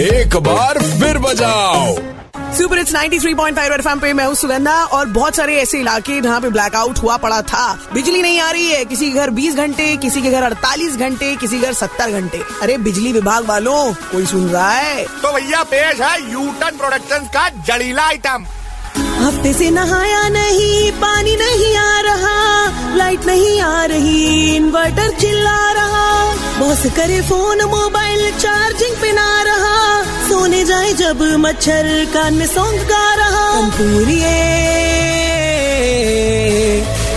एक बार फिर बजाओ। सुपर इट्स 93.5 रेड एफएम पे मैं हूँ सुगंधा और बहुत सारे ऐसे इलाके जहाँ पे ब्लैकआउट हुआ पड़ा था। बिजली नहीं आ रही है किसी के घर 20 घंटे किसी के घर 48 घंटे किसी के घर 70 घंटे। अरे बिजली विभाग वालों कोई सुन रहा है? तो भैया पेश है यूटन प्रोडक्शन का जड़ीला आइटम हफ़्ते से नहाया नहीं लाइट नहीं आ रही इन्वर्टर चिल्ला रहा। बॉस करे फ़ोन मोबाइल चार्जिंग पे ना रहा। सोने जाए जब मच्छर कान में सॉन्ग गा रहा। कंपूरिए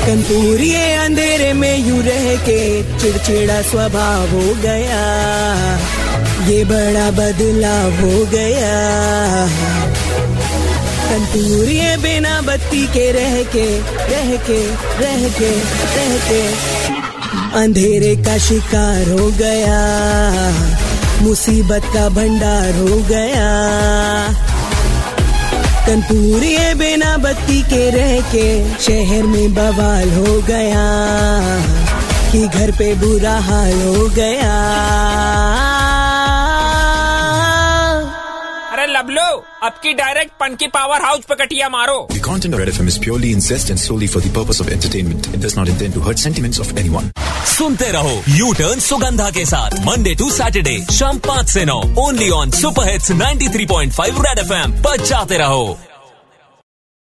कंपूरिए अंधेरे में यू रह के चिड़चिड़ा स्वभाव हो गया। ये बड़ा बदलाव हो गया। कंटूरिए बिना बत्ती के रह के रह के रह के रह के। अंधेरे का शिकार हो गया, मुसीबत का भंडार हो गया। कंटूरिए बिना बत्ती के रह के, शहर में बवाल हो गया, कि घर पे बुरा हाल हो गया। डायरेक्ट पन की पावर हाउस पे कटिया मारो The content of Red FM is purely incest and solely for the purpose of entertainment. It does not intend to hurt sentiments of anyone. सुनते रहो यू टर्न सुगंधा के साथ मंडे टू सैटरडे शाम 5 से 9 only on super hits 93.5 red FM बजाते रहो